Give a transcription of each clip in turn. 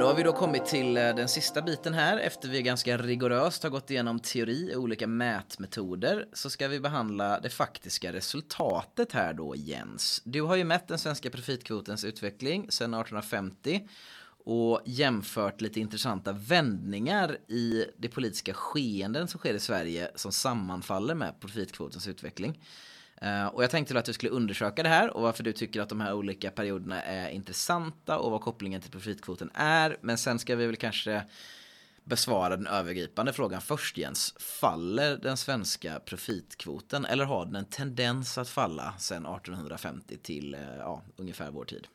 Då har vi då kommit till eh, den sista biten här. Efter vi ganska rigoröst har gått igenom teori och olika mätmetoder så ska vi behandla det faktiska resultatet här då, Jens. Du har ju mätt den svenska profitkvotens utveckling sedan 1850 och jämfört lite intressanta vändningar i det politiska skeenden som sker i Sverige som sammanfaller med profitkvotens utveckling. Uh, och jag tänkte att du skulle undersöka det här och varför du tycker att de här olika perioderna är intressanta och vad kopplingen till profitkvoten är. Men sen ska vi väl kanske besvara den övergripande frågan först Jens. Faller den svenska profitkvoten eller har den en tendens att falla sedan 1850 till uh, ja, ungefär vår tid?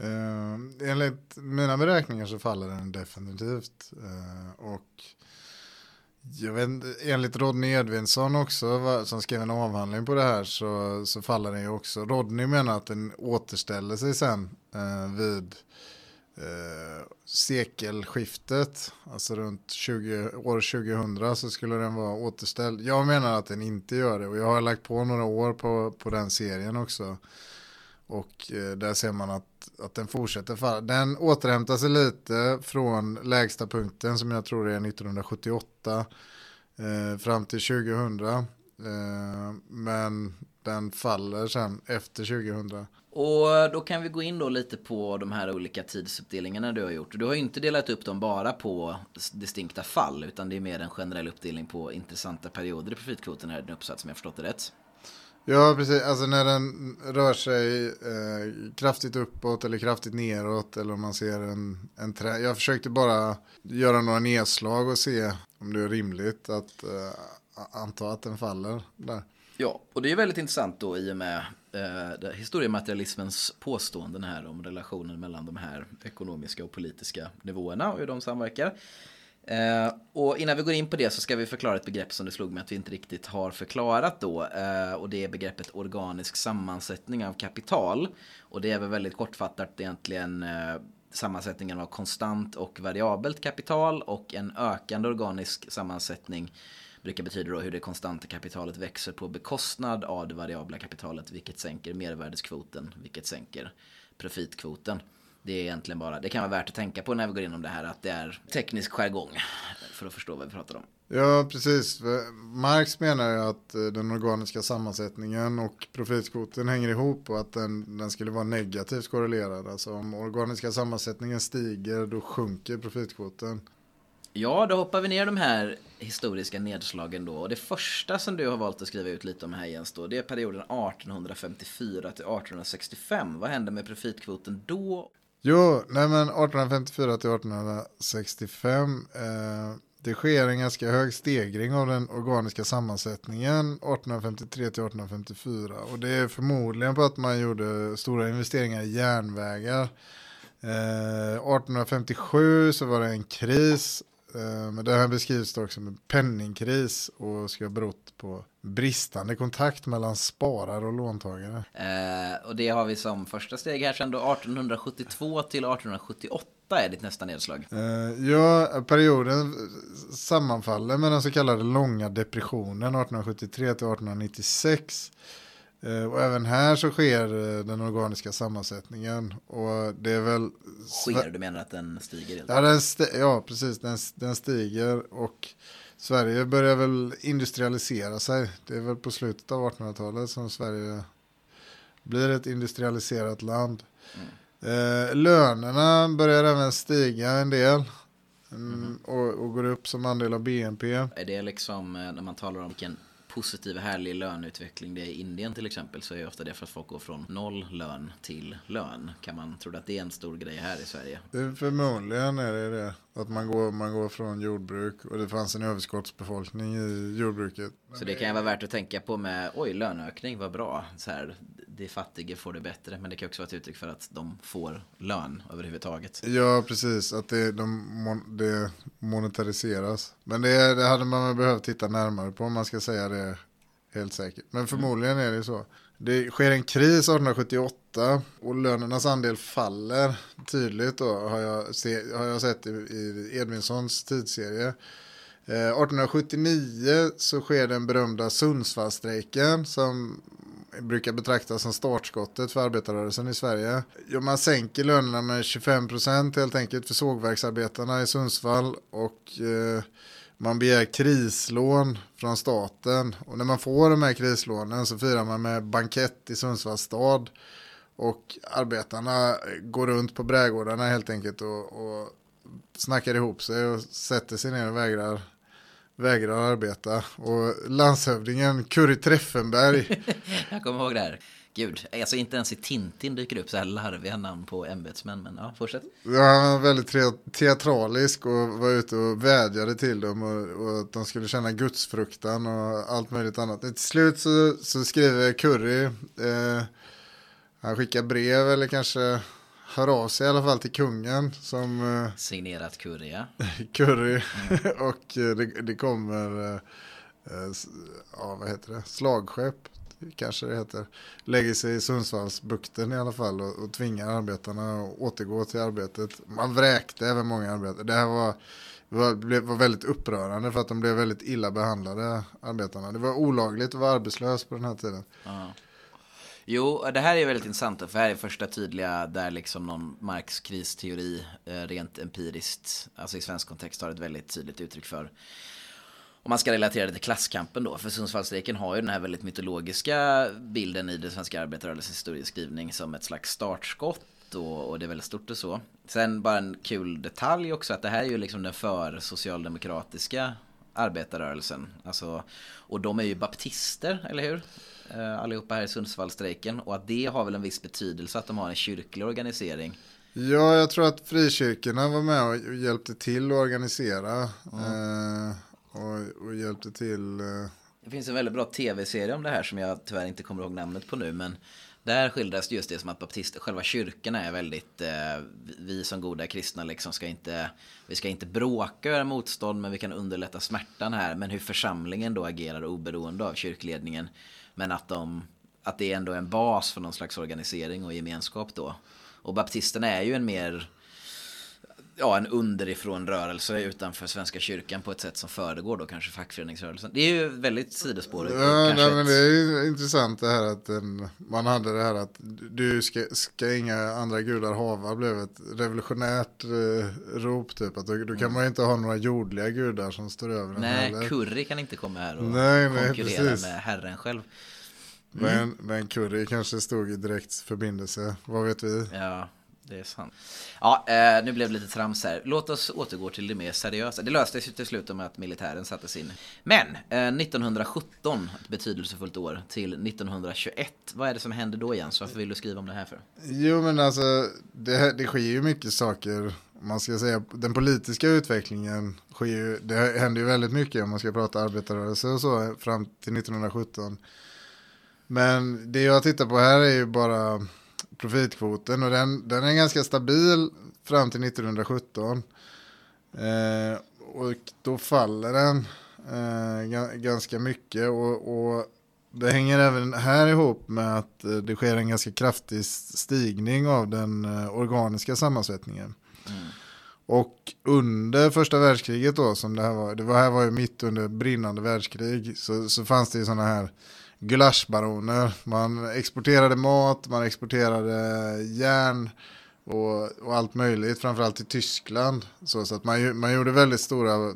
Uh, enligt mina beräkningar så faller den definitivt. och jag vet, enligt Rodney Edvinsson också, som skrev en avhandling på det här, så, så faller den ju också. Rodney menar att den återställer sig sen eh, vid eh, sekelskiftet, alltså runt 20, år 2000 så skulle den vara återställd. Jag menar att den inte gör det och jag har lagt på några år på, på den serien också. Och eh, där ser man att, att den fortsätter falla. Den återhämtar sig lite från lägsta punkten som jag tror är 1978 eh, fram till 2000. Eh, men den faller sen efter 2000. Och eh, då kan vi gå in då lite på de här olika tidsuppdelningarna du har gjort. Du har ju inte delat upp dem bara på distinkta fall utan det är mer en generell uppdelning på intressanta perioder i profitkvoten här i din uppsats om jag förstått det rätt. Ja, precis. Alltså när den rör sig eh, kraftigt uppåt eller kraftigt neråt eller om man ser en, en trend. Jag försökte bara göra några nedslag och se om det är rimligt att eh, anta att den faller där. Ja, och det är väldigt intressant då i och med eh, historiematerialismens påståenden här om relationen mellan de här ekonomiska och politiska nivåerna och hur de samverkar. Eh, och innan vi går in på det så ska vi förklara ett begrepp som det slog mig att vi inte riktigt har förklarat då. Eh, och det är begreppet organisk sammansättning av kapital. Och det är väl väldigt kortfattat egentligen eh, sammansättningen av konstant och variabelt kapital och en ökande organisk sammansättning brukar betyda då hur det konstanta kapitalet växer på bekostnad av det variabla kapitalet vilket sänker mervärdeskvoten vilket sänker profitkvoten. Det är egentligen bara, det kan vara värt att tänka på när vi går igenom det här att det är teknisk jargong för att förstå vad vi pratar om. Ja, precis. Marx menar ju att eh, den organiska sammansättningen och profitkvoten hänger ihop och att den, den skulle vara negativt korrelerad. Alltså om organiska sammansättningen stiger då sjunker profitkvoten. Ja, då hoppar vi ner de här historiska nedslagen då. Och det första som du har valt att skriva ut lite om här Jens då, det är perioden 1854 till 1865. Vad hände med profitkvoten då? Jo, nej men 1854 till 1865. Eh, det sker en ganska hög stegring av den organiska sammansättningen 1853 till 1854. Och det är förmodligen på att man gjorde stora investeringar i järnvägar. Eh, 1857 så var det en kris men det här beskrivs också som en penningkris och ska ha berott på bristande kontakt mellan sparare och låntagare. Eh, och det har vi som första steg här sen då 1872 till 1878 är ditt nästa nedslag. Eh, ja, perioden sammanfaller med den så kallade långa depressionen 1873 till 1896. Eh, och även här så sker eh, den organiska sammansättningen. Och det är väl... Sker, du menar att den stiger? Ja, den st ja, precis. Den, den stiger och Sverige börjar väl industrialisera sig. Det är väl på slutet av 1800-talet som Sverige blir ett industrialiserat land. Mm. Eh, lönerna börjar även stiga en del. Mm, mm. och, och, går upp som andel av BNP. Är det liksom eh, när man talar om vilken positiv härlig löneutveckling det är i Indien till exempel så är ofta det för att folk går från noll lön till lön. Kan man tro att det är en stor grej här i Sverige? Det förmodligen är det det. Att man går, man går från jordbruk och det fanns en överskottsbefolkning i jordbruket. Så det kan ju vara värt att tänka på med oj löneökning vad bra. Så här, de fattiga får det bättre. Men det kan också vara ett uttryck för att de får lön överhuvudtaget. Ja, precis. Att det, de, det monetariseras. Men det, det hade man behövt titta närmare på om man ska säga det helt säkert. Men förmodligen är det så. Det sker en kris 1878 och lönernas andel faller tydligt då har jag, se, har jag sett i, i Edvinsons tidsserie. Eh, 1879 så sker den berömda Sundsvallstrejken som brukar betraktas som startskottet för arbetarrörelsen i Sverige. Man sänker lönerna med 25 procent helt enkelt för sågverksarbetarna i Sundsvall och eh, man begär krislån från staten och när man får de här krislånen så firar man med bankett i Sundsvalls stad och arbetarna går runt på brädgårdarna helt enkelt och, och snackar ihop sig och sätter sig ner och vägrar vägrar arbeta. Och landshövdingen Curry Treffenberg. jag kommer ihåg det här. Gud, alltså inte ens i Tintin dyker upp så här larviga namn på ämbetsmän. Men ja, fortsätt. Ja, han var väldigt teatralisk och var ute och vädjade till dem och, och att de skulle känna gudsfruktan och allt möjligt annat. Till slut så, så skriver Curry, eh, han skickar brev eller kanske hör av sig i alla fall till kungen som... Eh, Signerat Curry, ja. Curry. Mm. och eh, det, det kommer, eh, ja vad heter det, slagskepp kanske det heter. Lägger sig i Sundsvallsbukten i alla fall och, och tvingar arbetarna att återgå till arbetet. Man vräkte även många arbetare. Det här var, var, var väldigt upprörande för att de blev väldigt illa behandlade arbetarna. Det var olagligt att vara arbetslös på den här tiden. Uh. Jo, det här är väldigt intressant för här är första tydliga där liksom någon Marx kristeori eh, rent empiriskt, alltså i svensk kontext har ett väldigt tydligt uttryck för. Om man ska relatera det till klasskampen då, för Sundsvallsstrejken har ju den här väldigt mytologiska bilden i den svenska arbetarrörelsens historieskrivning som ett slags startskott och, och, det är väldigt stort och så. Sen bara en kul detalj också att det här är ju liksom den för socialdemokratiska arbetarrörelsen. Alltså, och de är ju baptister, eller hur? Eh, allihopa här i Sundsvallstrejken och att det har väl en viss betydelse att de har en kyrklig organisering. Ja, jag tror att frikyrkorna var med och hjälpte till att organisera mm. och, och, hjälpte till. Eh. Det finns en väldigt bra tv-serie om det här som jag tyvärr inte kommer ihåg namnet på nu, men där skildras just det som att baptister, själva kyrkorna är väldigt, eh, vi som goda kristna liksom ska inte, vi ska inte bråka över motstånd men vi kan underlätta smärtan här. Men hur församlingen då agerar oberoende av kyrkledningen men att, de, att det ändå är en bas för någon slags organisering och gemenskap då. Och baptisterna är ju en mer ja, en underifrån rörelse utanför Svenska kyrkan på ett sätt som föregår då kanske fackföreningsrörelsen. Det är ju väldigt sidospår. Ja, nej, men det är intressant det här att en, man hade det här att du ska, ska inga andra gudar hava blev ett revolutionärt eh, rop typ. Att då, då kan mm. man inte ha några jordliga gudar som står över Nej, heller. Curry kan inte komma här och nej, nej, konkurrera precis. med Herren själv. Mm. Men, men Curry kanske stod i direkt förbindelse, vad vet vi? Ja det är sant. Ja, eh, nu blev det lite trams här. Låt oss återgå till det mer seriösa. Det löstes ju till slut med att militären sattes in. Men eh, 1917, ett betydelsefullt år, till 1921. Vad är det som händer då Jens? Varför vill du skriva om det här för? Jo, men alltså det, det sker ju mycket saker. Man ska säga den politiska utvecklingen sker ju, det händer ju väldigt mycket om man ska prata arbetarrörelse och så fram till 1917. Men det jag tittar på här är ju bara profitkvoten och den, den är ganska stabil fram till 1917. Eh, och då faller den eh, ganska mycket och, och, det hänger även här ihop med att eh, det sker en ganska kraftig stigning av den eh, organiska sammansättningen. Mm. Och under första världskriget då som det här var, det var här var ju mitt under brinnande världskrig så, så fanns det ju sådana här gulaschbaroner. Man exporterade mat, man exporterade järn och, och allt möjligt, framförallt till Tyskland. Så, så att man, man gjorde väldigt stora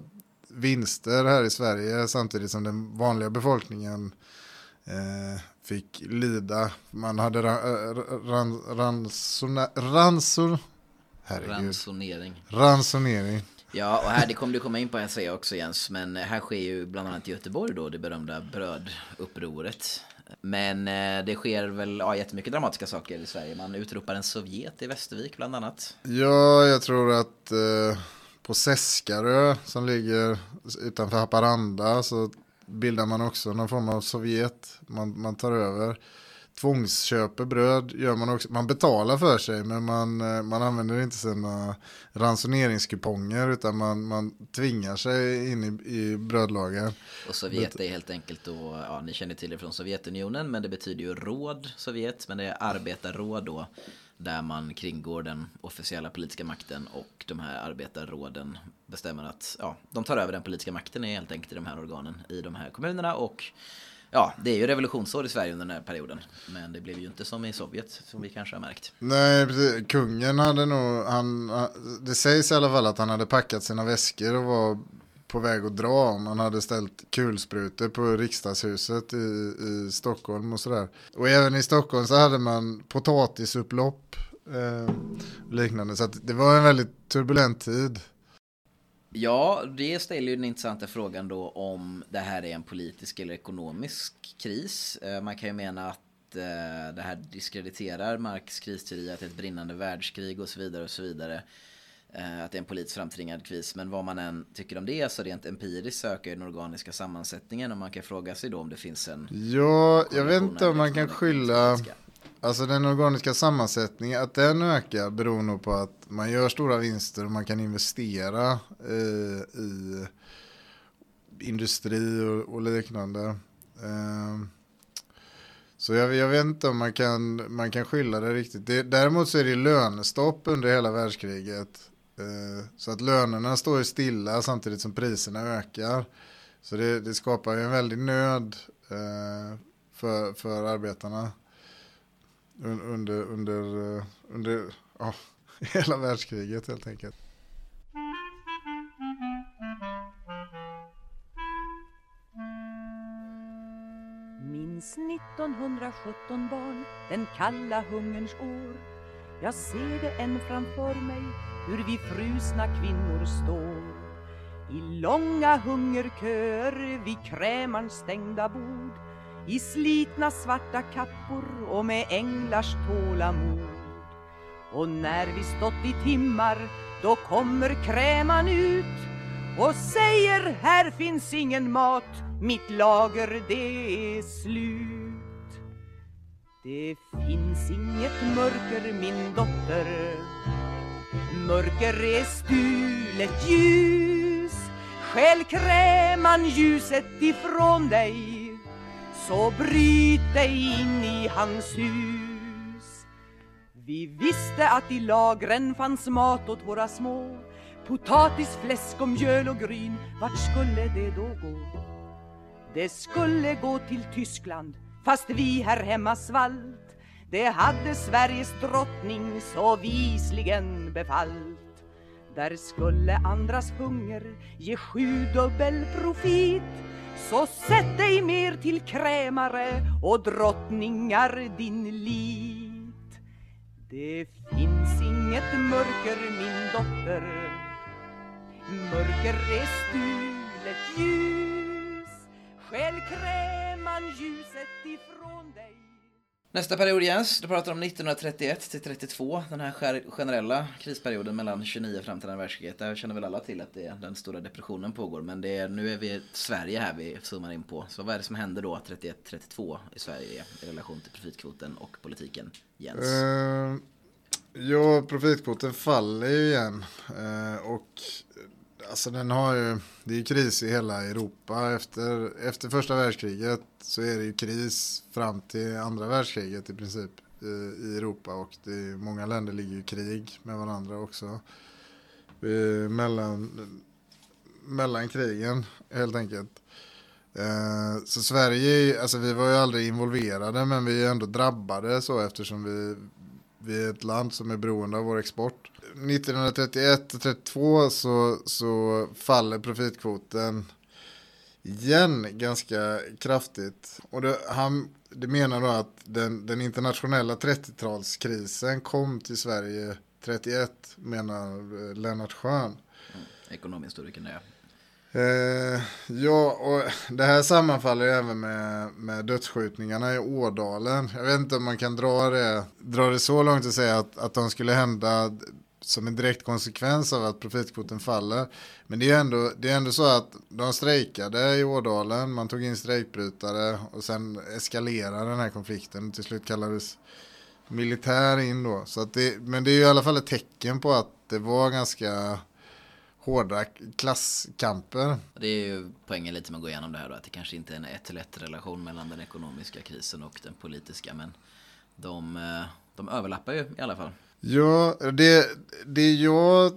vinster här i Sverige samtidigt som den vanliga befolkningen eh, fick lida. Man hade ra, ran, ransona, ransor, ransonering. Ransonering. Ja, och här, det kommer du komma in på en säga också Jens, men här sker ju bland annat i Göteborg då det berömda brödupproret. Men eh, det sker väl ja, jättemycket dramatiska saker i Sverige. Man utropar en Sovjet i Västervik bland annat. Ja, jag tror att eh, på Seskarö som ligger utanför Haparanda så bildar man också någon form av Sovjet. Man, man tar över tvångsköper bröd gör man också. Man betalar för sig men man, eh, man använder inte sina ransoneringskuponger utan man, man tvingar sig in i, i brödlagen. Och Sovjet är helt enkelt då, ja ni känner till det från Sovjetunionen men det betyder ju råd Sovjet men det är arbetarråd då där man kringgår den officiella politiska makten och de här arbetarråden bestämmer att ja, de tar över den politiska makten helt enkelt i de här organen i de här kommunerna och ja, det är ju revolutionsår i Sverige under den här perioden. Men det blev ju inte som i Sovjet, som vi kanske har märkt. Nej, precis. Kungen hade nog, han, det sägs i alla fall att han hade packat sina väskor och var på väg att dra om han hade ställt kulsprutor på riksdagshuset i, i Stockholm och sådär. Och även i Stockholm så hade man potatisupplopp eh, liknande. Så det var en väldigt turbulent tid. Ja, det ställer ju den intressanta frågan då om det här är en politisk eller ekonomisk kris. Eh, man kan ju mena att eh, det här diskrediterar Marx kristeori, att det är ett brinnande världskrig och så vidare och så vidare. Eh, att det är en politiskt framtvingad kris. Men vad man än tycker om det så rent empiriskt söker den organiska sammansättningen och man kan fråga sig då om det finns en... Ja, jag vet inte om man kan skylla... Alltså den organiska sammansättningen, att den ökar beror nog på att man gör stora vinster och man kan investera eh, i industri och, och liknande. Eh, så jag, jag, vet inte om man kan, man kan skylla det riktigt. Det, däremot så är det lönestopp under hela världskriget. Eh, så att lönerna står stilla samtidigt som priserna ökar. Så det, det skapar ju en väldig nöd eh, för, för arbetarna under, under, eh, under ja, hela världskriget helt enkelt. Minns 1917 barn, den kalla hungerns år. Jag ser det än framför mig, hur vi frusna kvinnor står. I långa hungerköer vid krämarns stängda bord i slitna svarta kappor och med änglars tålamod. Och när vi stått i timmar, då kommer kräman ut och säger här finns ingen mat, mitt lager det är slut. Det finns inget mörker min dotter, mörker är stulet ljus. Stjäl kräman ljuset ifrån dig så bryt dig in i hans hus. Vi visste att i lagren fanns mat åt våra små Potatis, fläsk och mjöl och gryn Vart skulle det då gå? Det skulle gå till Tyskland fast vi här hemma svalt Det hade Sveriges drottning så visligen befallt Där skulle andras hunger ge sjudubbel profit så sätt dig mer till krämare och drottningar din lit. Det finns inget mörker min dotter, mörker är stulet ljus. Skäl kräman ljuset ifrån dig. Nästa period Jens, du pratar om 1931 till 32, den här generella krisperioden mellan 29 fram till andra världskriget. Där känner väl alla till att det är den stora depressionen pågår. Men det är, nu är vi Sverige här vi zoomar in på. Så vad är det som händer då 31-32 i Sverige i relation till profitkvoten och politiken? Jens? Uh, ja, profitkvoten faller ju igen. Uh, och alltså den har ju, det är ju kris i hela Europa. Efter, efter första världskriget så är det ju kris fram till andra världskriget i princip i, i Europa. Och det är, många länder ligger i krig med varandra också. Eh, mellan, mellan krigen helt enkelt. Eh, så Sverige, alltså vi var ju aldrig involverade men vi är ändå drabbade så eftersom vi, vi är ett land som är beroende av vår export. 1931-32 så, så faller profitkvoten igen ganska kraftigt. Och det, han det menar då att den, den internationella 30-talskrisen kom till Sverige 31 menar Lennart Schön. Mm, Ekonomhistorikern ja. Eh, ja, och det här sammanfaller även med, med dödsskjutningarna i Ådalen. Jag vet inte om man kan dra det, dra det så långt att säga att, att de skulle hända som en direkt konsekvens av att profitkvoten faller. Men det är, ändå, det är ändå så att de strejkade i Ådalen, man tog in strejkbrytare och sen eskalerade den här konflikten. Till slut kallades militär in då. Så att det, men det är i alla fall ett tecken på att det var ganska hårda klasskamper. Det är ju poängen lite med att gå igenom det här då, att det kanske inte är en ett till ett relation mellan den ekonomiska krisen och den politiska, men de, eh, de överlappar ju i alla fall. Ja, det, det jag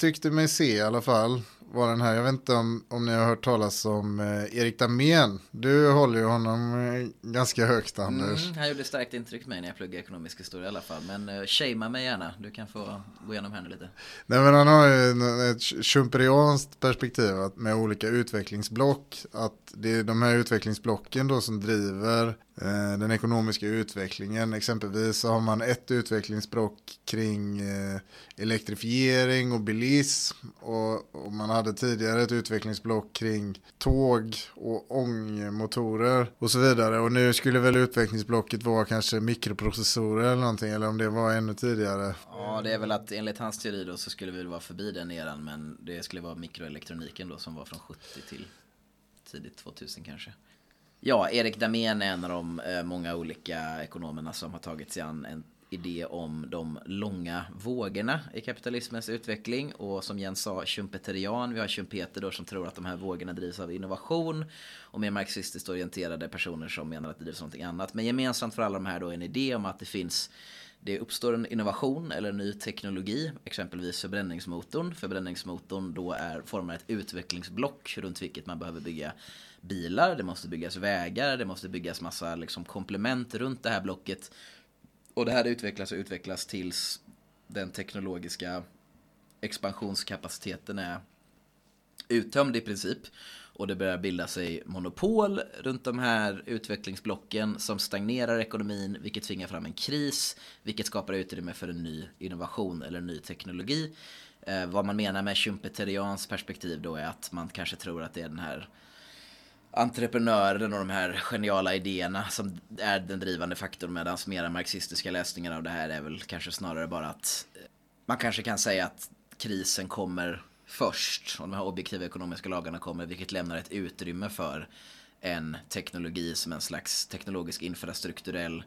tyckte mig se i alla fall var den här, jag vet inte om, om ni har hört talas om eh, Erik Damén. Du håller ju honom eh, ganska högt Anders. Mm, han gjorde starkt intryck på mig när jag pluggade ekonomisk historia i alla fall. Men uh, shamea mig gärna, du kan få gå igenom nu lite. Nej men han har ju ett schumperianskt perspektiv med olika utvecklingsblock. Att det är de här utvecklingsblocken då som driver eh, den ekonomiska utvecklingen. Exempelvis så har man ett utvecklingsblock kring eh, elektrifiering och bilism. Och, och, man hade tidigare ett utvecklingsblock kring tåg och ångmotorer och så vidare. Och nu skulle väl utvecklingsblocket vara kanske mikroprocessorer eller någonting. Eller om det var ännu tidigare. Ja, det är väl att enligt hans teori då så skulle vi vara förbi den eran. Men det skulle vara mikroelektroniken då som var från 70 till tidigt 2000 kanske. Ja, Erik Damén är en av de eh, många olika ekonomerna som har tagit sig an en idé om de långa vågorna i kapitalismens utveckling och som Jens sa, schumpeterian. Vi har Schumpeter då som tror att de här vågorna drivs av innovation och mer marxistiskt orienterade personer som menar att det drivs av någonting annat. Men gemensamt för alla de här då är en idé om att det finns det uppstår en innovation eller ny teknologi, exempelvis förbränningsmotorn. Förbränningsmotorn då är formar ett utvecklingsblock runt vilket man behöver bygga bilar, det måste byggas vägar, det måste byggas massa liksom komplement runt det här blocket. Och det här utvecklas och utvecklas tills den teknologiska expansionskapaciteten är uttömd i princip. Och det börjar bilda sig monopol runt de här utvecklingsblocken som stagnerar ekonomin, vilket tvingar fram en kris, vilket skapar utrymme för en ny innovation eller ny teknologi. Eh, vad man menar med schumpeterians perspektiv då är att man kanske tror att det är den här entreprenören och de här geniala idéerna som är den drivande faktorn medan mera marxistiska läsningar av det här är väl kanske snarare bara att eh, man kanske kan säga att krisen kommer först och de här objektiva ekonomiska lagarna kommer vilket lämnar ett utrymme för en teknologi som en slags teknologisk infrastrukturell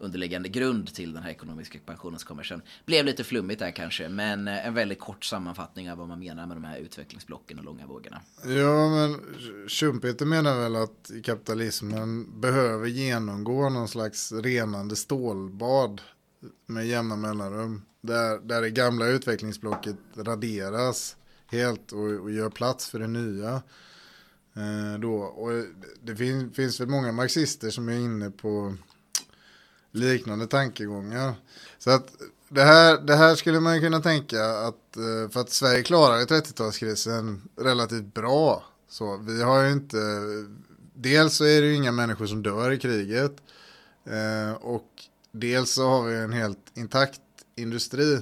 underliggande grund till den här ekonomiska expansionen som kommer sen. Blev lite flummigt där kanske, men eh, en väldigt kort sammanfattning av vad man menar med de här utvecklingsblocken och långa vågorna. Ja, men Schumpeter menar väl att kapitalismen behöver genomgå någon slags renande stålbad med jämna mellanrum. Där, där det gamla utvecklingsblocket raderas helt och, och gör plats för det nya. Eh, då. Och det fin, finns väl många marxister som är inne på liknande tankegångar. Så att det här, det här skulle man kunna tänka att eh, för att Sverige klarade 30-talskrisen relativt bra. Så vi har ju inte, dels så är det ju inga människor som dör i kriget. Eh, och dels så har vi en helt intakt industri.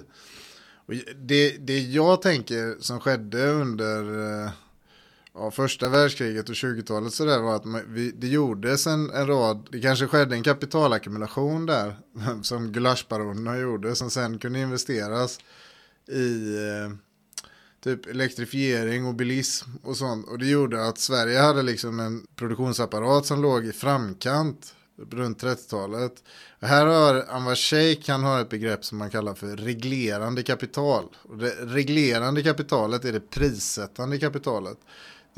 Och det, det jag tänker som skedde under eh, ja, första världskriget och 20-talet så där var att vi, det gjordes en, en rad, det kanske skedde en kapitalackumulation där som gulaschbaronerna gjorde som sen kunde investeras i eh, typ elektrifiering och bilism och sånt. Och det gjorde att Sverige hade liksom en produktionsapparat som låg i framkant runt 30-talet. Här har Anwar Sheikh, han har ett begrepp som man kallar för reglerande kapital. Och det reglerande kapitalet är det prissättande kapitalet.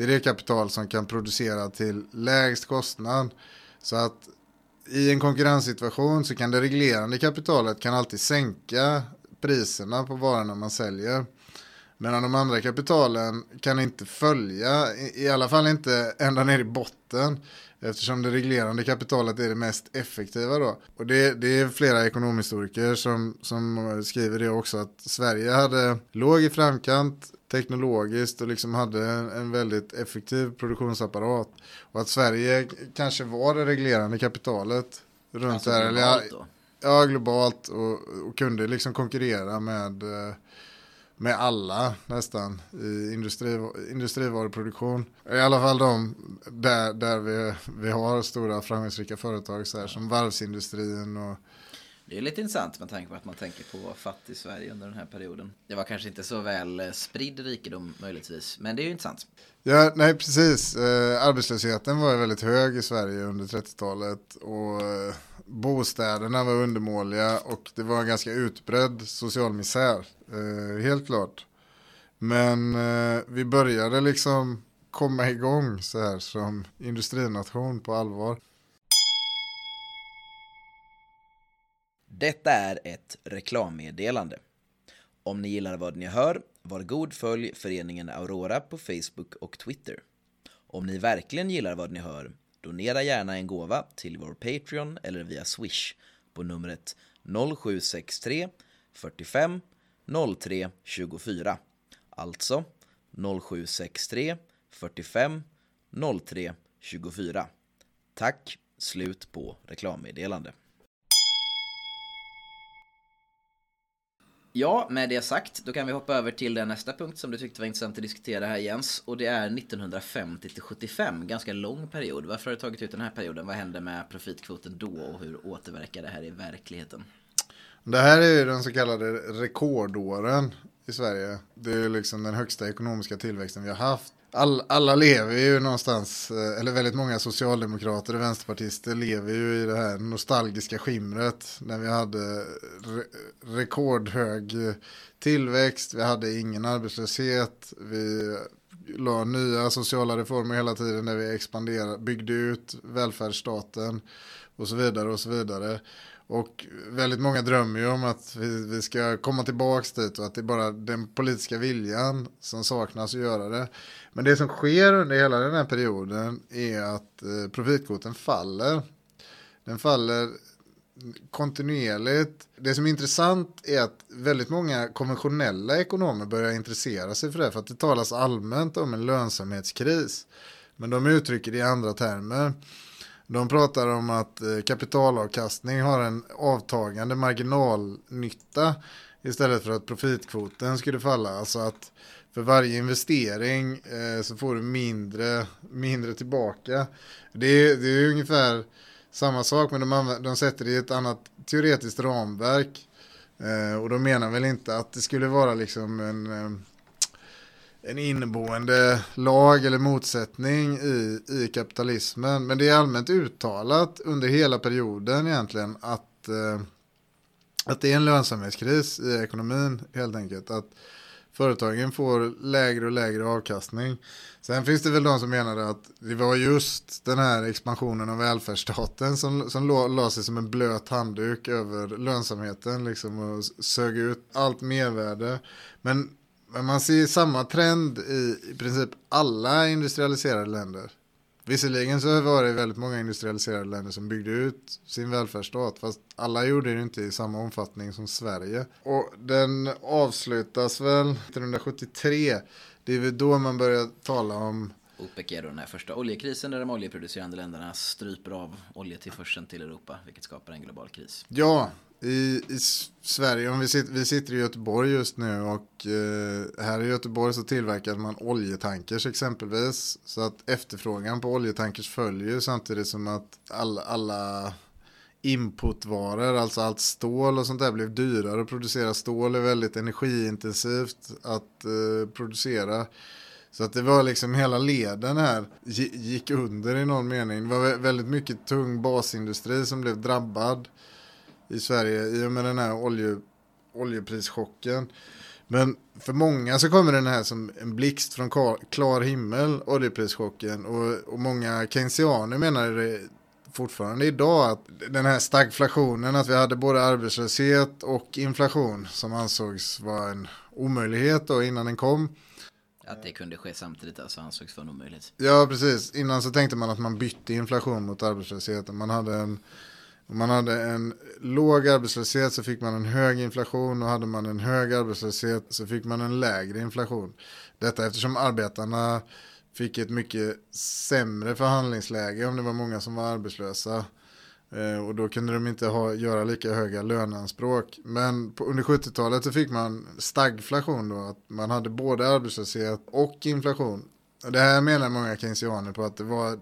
Det är det kapital som kan producera till lägst kostnad. Så att i en konkurrenssituation så kan det reglerande kapitalet kan alltid sänka priserna på varorna man säljer. Medan de andra kapitalen kan inte följa, i alla fall inte ända ner i botten. Eftersom det reglerande kapitalet är det mest effektiva då. Och det, det är flera ekonomhistoriker som, som skriver det också att Sverige hade låg i framkant teknologiskt och liksom hade en, en väldigt effektiv produktionsapparat. Och att Sverige kanske var det reglerande kapitalet runt alltså, där. Eller, ja, globalt och, och kunde liksom konkurrera med eh, med alla nästan i industri, industrivaruproduktion. I alla fall de där, där vi, vi har stora framgångsrika företag så här, som varvsindustrin och det är lite intressant med tanke på att man tänker på fattig Sverige under den här perioden. Det var kanske inte så väl eh, spridd rikedom möjligtvis, men det är ju intressant. Ja, nej precis. Eh, arbetslösheten var väldigt hög i Sverige under 30-talet och eh, bostäderna var undermåliga och det var en ganska utbredd social misär, eh, helt klart. Men eh, vi började liksom komma igång så här som industrination på allvar. Detta är ett reklammeddelande. Om ni gillar vad ni hör var god följ föreningen Aurora på Facebook och Twitter. Om ni verkligen gillar vad ni hör, donera gärna en gåva till vår Patreon eller via Swish på numret 0763 45 03 24. Alltså 0763 45 03 24. Tack, slut på reklammeddelande. Ja, med det sagt, då kan vi hoppa över till den nästa punkt som du tyckte var intressant att diskutera här Jens. Och det är 1950 till 75, ganska lång period. Varför har du tagit ut den här perioden? Vad hände med profitkvoten då och hur återverkar det här i verkligheten? Det här är ju den så kallade rekordåren i Sverige. Det är liksom den högsta ekonomiska tillväxten vi har haft. All, alla lever ju någonstans, eh, eller väldigt många socialdemokrater och vänsterpartister lever ju i det här nostalgiska skimret. När vi hade re, rekordhög eh, tillväxt, vi hade ingen arbetslöshet, vi la nya sociala reformer hela tiden när vi expanderade, byggde ut välfärdsstaten och så vidare och så vidare. Och väldigt många drömmer ju om att vi, vi ska komma tillbaka dit och att det är bara den politiska viljan som saknas att göra det. Men det som sker under hela den här perioden är att eh, profitkvoten faller. Den faller kontinuerligt. Det som är intressant är att väldigt många konventionella ekonomer börjar intressera sig för det. För att det talas allmänt om en lönsamhetskris. Men de uttrycker det i andra termer. De pratar om att eh, kapitalavkastning har en avtagande marginalnytta istället för att profitkvoten skulle falla. Alltså att för varje investering eh, så får du mindre, mindre tillbaka. Det är, det är ungefär samma sak men de, de sätter det i ett annat teoretiskt ramverk. Eh, och de menar väl inte att det skulle vara liksom en eh, en inneboende lag eller motsättning i, i kapitalismen. Men det är allmänt uttalat under hela perioden egentligen att, eh, att det är en lönsamhetskris i ekonomin helt enkelt. Att företagen får lägre och lägre avkastning. Sen finns det väl de som menar att det var just den här expansionen av välfärdsstaten som, som la sig som en blöt handduk över lönsamheten liksom och sög ut allt mervärde. Men men man ser samma trend i, i princip alla industrialiserade länder. Visserligen så var det väldigt många industrialiserade länder som byggde ut sin välfärdsstat. Fast alla gjorde det inte i samma omfattning som Sverige. Och den avslutas väl 1973. Det är väl då man börjar tala om OPEC är då den här första oljekrisen där de oljeproducerande länderna stryper av oljetillförseln till Europa, vilket skapar en global kris. Ja, i, i Sverige, om vi sitter, vi sitter i Göteborg just nu och eh, här i Göteborg så tillverkar man oljetankers exempelvis. Så att efterfrågan på oljetankers följer samtidigt som att alla, alla inputvaror, alltså allt stål och sånt där blev dyrare att producera. Stål är väldigt energiintensivt att eh, producera. Så att det var liksom hela leden här gick under i någon mening. Det var väldigt mycket tung basindustri som blev drabbad i Sverige i och med den här olje, oljeprischocken. Men för många så kommer den här som en blixt från klar himmel, oljeprischocken. Och, och många keynesianer menar det fortfarande idag att den här stagflationen, att vi hade både arbetslöshet och inflation som ansågs vara en omöjlighet då innan den kom. Att det kunde ske samtidigt alltså ansågs vara en omöjlighet. Ja, precis. Innan så tänkte man att man bytte inflation mot arbetslösheten. Man hade en man hade en låg arbetslöshet så fick man en hög inflation och hade man en hög arbetslöshet så fick man en lägre inflation. Detta eftersom arbetarna fick ett mycket sämre förhandlingsläge om det var många som var arbetslösa. Eh, och då kunde de inte ha, göra lika höga löneanspråk. Men på, under 70-talet så fick man stagflation då. Att man hade både arbetslöshet och inflation. Och det här menar många keynesianer på att det var,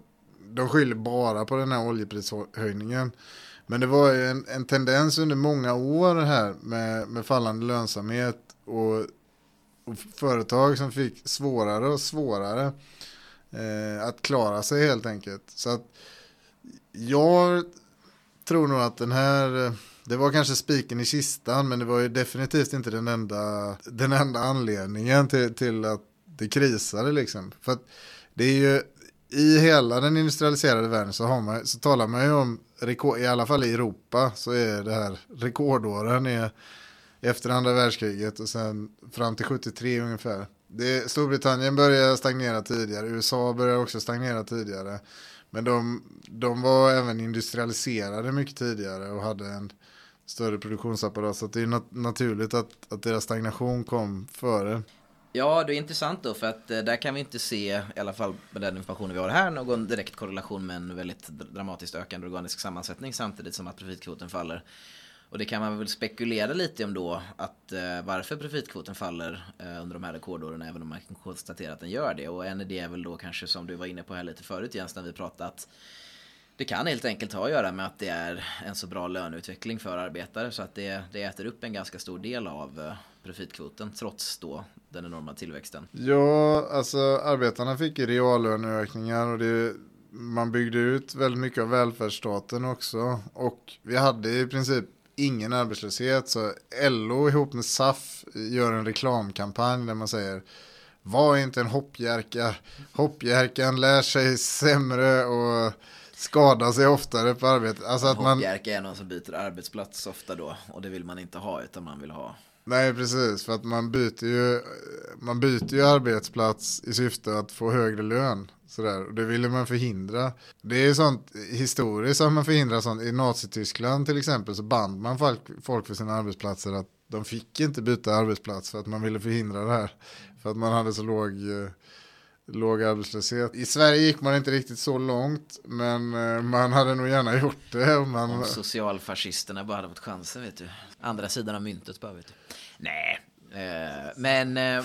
de skyller bara på den här oljeprishöjningen. Men det var ju en, en tendens under många år här med, med fallande lönsamhet och, och företag som fick svårare och svårare eh, att klara sig helt enkelt. Så att jag tror nog att den här, det var kanske spiken i kistan men det var ju definitivt inte den enda, den enda anledningen till, till att det krisade liksom. För att det är ju i hela den industrialiserade världen så, har man, så talar man ju om, rekord, i alla fall i Europa, så är det här rekordåren är efter andra världskriget och sen fram till 73 ungefär. Det, Storbritannien började stagnera tidigare, USA började också stagnera tidigare. Men de, de var även industrialiserade mycket tidigare och hade en större produktionsapparat. Så det är nat naturligt att, att deras stagnation kom före. Ja, det är intressant då för att eh, där kan vi inte se, i alla fall med den informationen vi har här, någon direkt korrelation med en väldigt dramatiskt ökande organisk sammansättning samtidigt som att profitkvoten faller. Och det kan man väl spekulera lite om då, att eh, varför profitkvoten faller eh, under de här rekordåren, även om man kan konstatera att den gör det. Och en idé är väl då kanske som du var inne på här lite förut Jens, när vi pratade att det kan helt enkelt ha att göra med att det är en så bra löneutveckling för arbetare så att det, det äter upp en ganska stor del av eh, profitkvoten trots då den enorma tillväxten. Ja, alltså arbetarna fick ju reallöneökningar och det, man byggde ut väldigt mycket av välfärdsstaten också och vi hade i princip ingen arbetslöshet så LO ihop med SAF gör en reklamkampanj där man säger var inte en hoppjerka, hoppjerkan lär sig sämre och skadar sig oftare på arbetet. Alltså att man... Är någon som byter arbetsplats ofta då och det vill man inte ha utan man vill ha Nej, precis. För att man byter ju, man byter ju arbetsplats i syfte att få högre lön. Sådär. Och det ville man förhindra. Det är sånt, historiskt att man förhindrar. sånt. I Nazityskland till exempel så band man folk, folk för sina arbetsplatser att de fick inte byta arbetsplats för att man ville förhindra det här. För att man hade så låg eh, låg arbetslöshet. I Sverige gick man inte riktigt så långt, men eh, man hade nog gärna gjort det. Man... Om socialfascisterna bara hade fått chansen, vet du. Andra sidan av myntet bara, vet du. Nej, eh, men... Eh,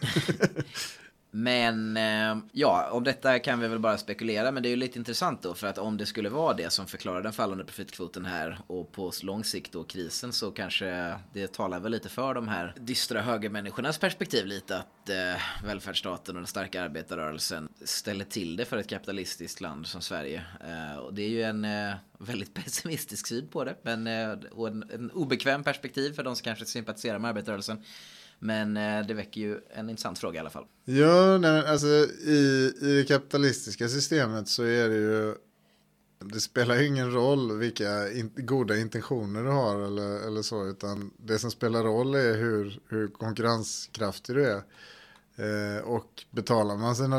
Men eh, ja, om detta kan vi väl bara spekulera. Men det är ju lite intressant då. För att om det skulle vara det som förklarar den fallande profitkvoten här. Och på lång sikt då krisen. Så kanske det talar väl lite för de här dystra högermänniskornas perspektiv lite. Att eh, välfärdsstaten och den starka arbetarrörelsen ställer till det för ett kapitalistiskt land som Sverige. Eh, och det är ju en eh, väldigt pessimistisk syn på det. Men, eh, och en, en obekväm perspektiv för de som kanske sympatiserar med arbetarrörelsen. Men eh, det väcker ju en intressant fråga i alla fall. Ja, nej, alltså i, i det kapitalistiska systemet så är det ju det spelar ju ingen roll vilka in, goda intentioner du har eller, eller så, utan det som spelar roll är hur, hur konkurrenskraftig du är. Eh, och betalar man sina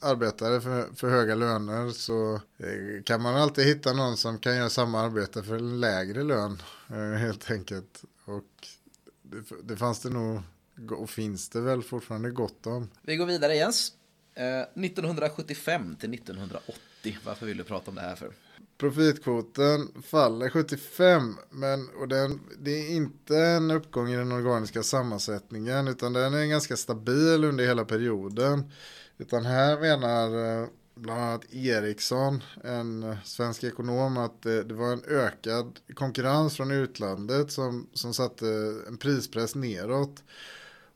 arbetare för, för höga löner så eh, kan man alltid hitta någon som kan göra samma arbete för en lägre lön, eh, helt enkelt. Och det, det fanns det nog och finns det väl fortfarande gott om. Vi går vidare Jens. Eh, 1975 till 1980. Varför vill du prata om det här för? Profitkvoten faller 75 men och den, det är inte en uppgång i den organiska sammansättningen utan den är ganska stabil under hela perioden. Utan här menar eh, bland annat Ericsson, en eh, svensk ekonom, att det, det, var en ökad konkurrens från utlandet som, som satte en prispress neråt.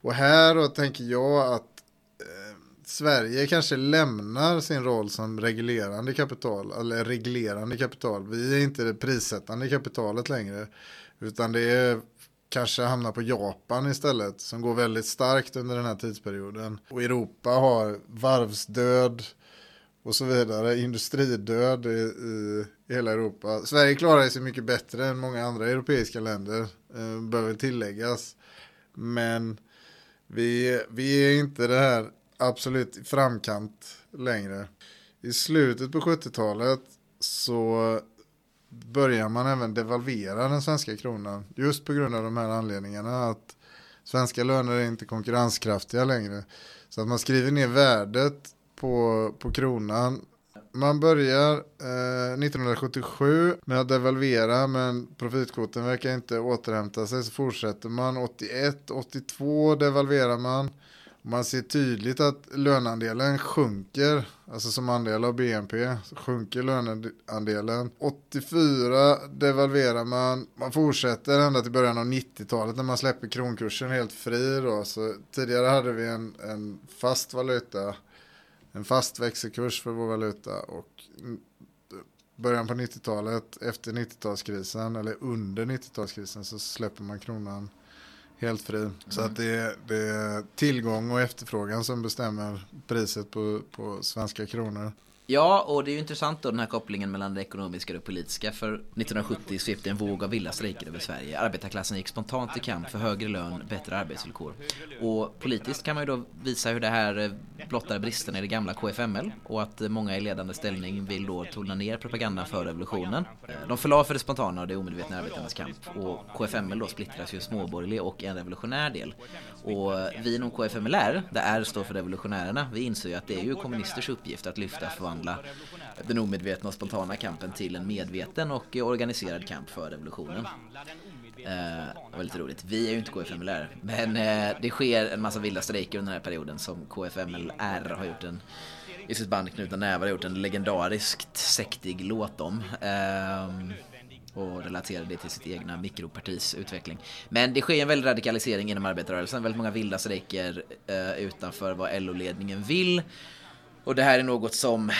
Och här då tänker jag att eh, Sverige kanske lämnar sin roll som reglerande kapital, eller reglerande kapital. Vi är inte det prissättande kapitalet längre, utan det är kanske hamnar på Japan istället som går väldigt starkt under den här tidsperioden. Och Europa har varvsdöd, och så vidare. Industridöd i, i, hela Europa. Sverige klarar sig mycket bättre än många andra europeiska länder, eh, behöver tilläggas. Men vi, vi är inte det här absolut framkant längre. I slutet på 70-talet så börjar man även devalvera den svenska kronan. Just på grund av de här anledningarna att svenska löner är inte konkurrenskraftiga längre. Så att man skriver ner värdet på, på kronan. Man börjar eh, 1977 med att devalvera men profitkvoten verkar inte återhämta sig så fortsätter man 81, 82 devalverar man. Man ser tydligt att löneandelen sjunker, alltså som andel av BNP, sjunker löneandelen. 84 devalverar man, man fortsätter ända till början av 90-talet när man släpper kronkursen helt fri då. Så tidigare hade vi en, en fast valuta en fast växelkurs för vår valuta och början på 90-talet, efter 90-talskrisen eller under 90-talskrisen så släpper man kronan helt fri. Mm. Så att det är, det är, tillgång och efterfrågan som bestämmer priset på, på svenska kronor. Ja, och det är ju intressant då den här kopplingen mellan det ekonomiska och det politiska. För 1970 svepte en våg av vilda strejker över Sverige. Arbetarklassen gick spontant till kamp för högre lön, bättre arbetsvillkor. Och politiskt kan man ju då visa hur det här eh, blottar bristerna i det gamla KFML och att många i ledande ställning vill då tona ner propagandan för revolutionen. Eh, de förlade för det spontana och det omedvetna arbetarnas kamp. Och KFML då splittras ju småborgerlig och en revolutionär del. Och eh, vi inom KFMLR, där R står för revolutionärerna, vi inser ju att det är ju kommunisters uppgift att lyfta förvandla den omedvetna och spontana kampen till en medveten och organiserad kamp för revolutionen. Eh, det var lite roligt. Vi är ju inte KFMLR, men eh, det sker en massa vilda strejker under den här perioden som KFMLR har gjort en i sitt band Knutna Nävar har gjort en legendariskt sektig låt om. Eh, och relaterar det till sitt egna mikropartis utveckling. Men det sker en väldig radikalisering inom arbetarrörelsen, väldigt många vilda strejker eh, utanför vad LO-ledningen vill. Och det här är något som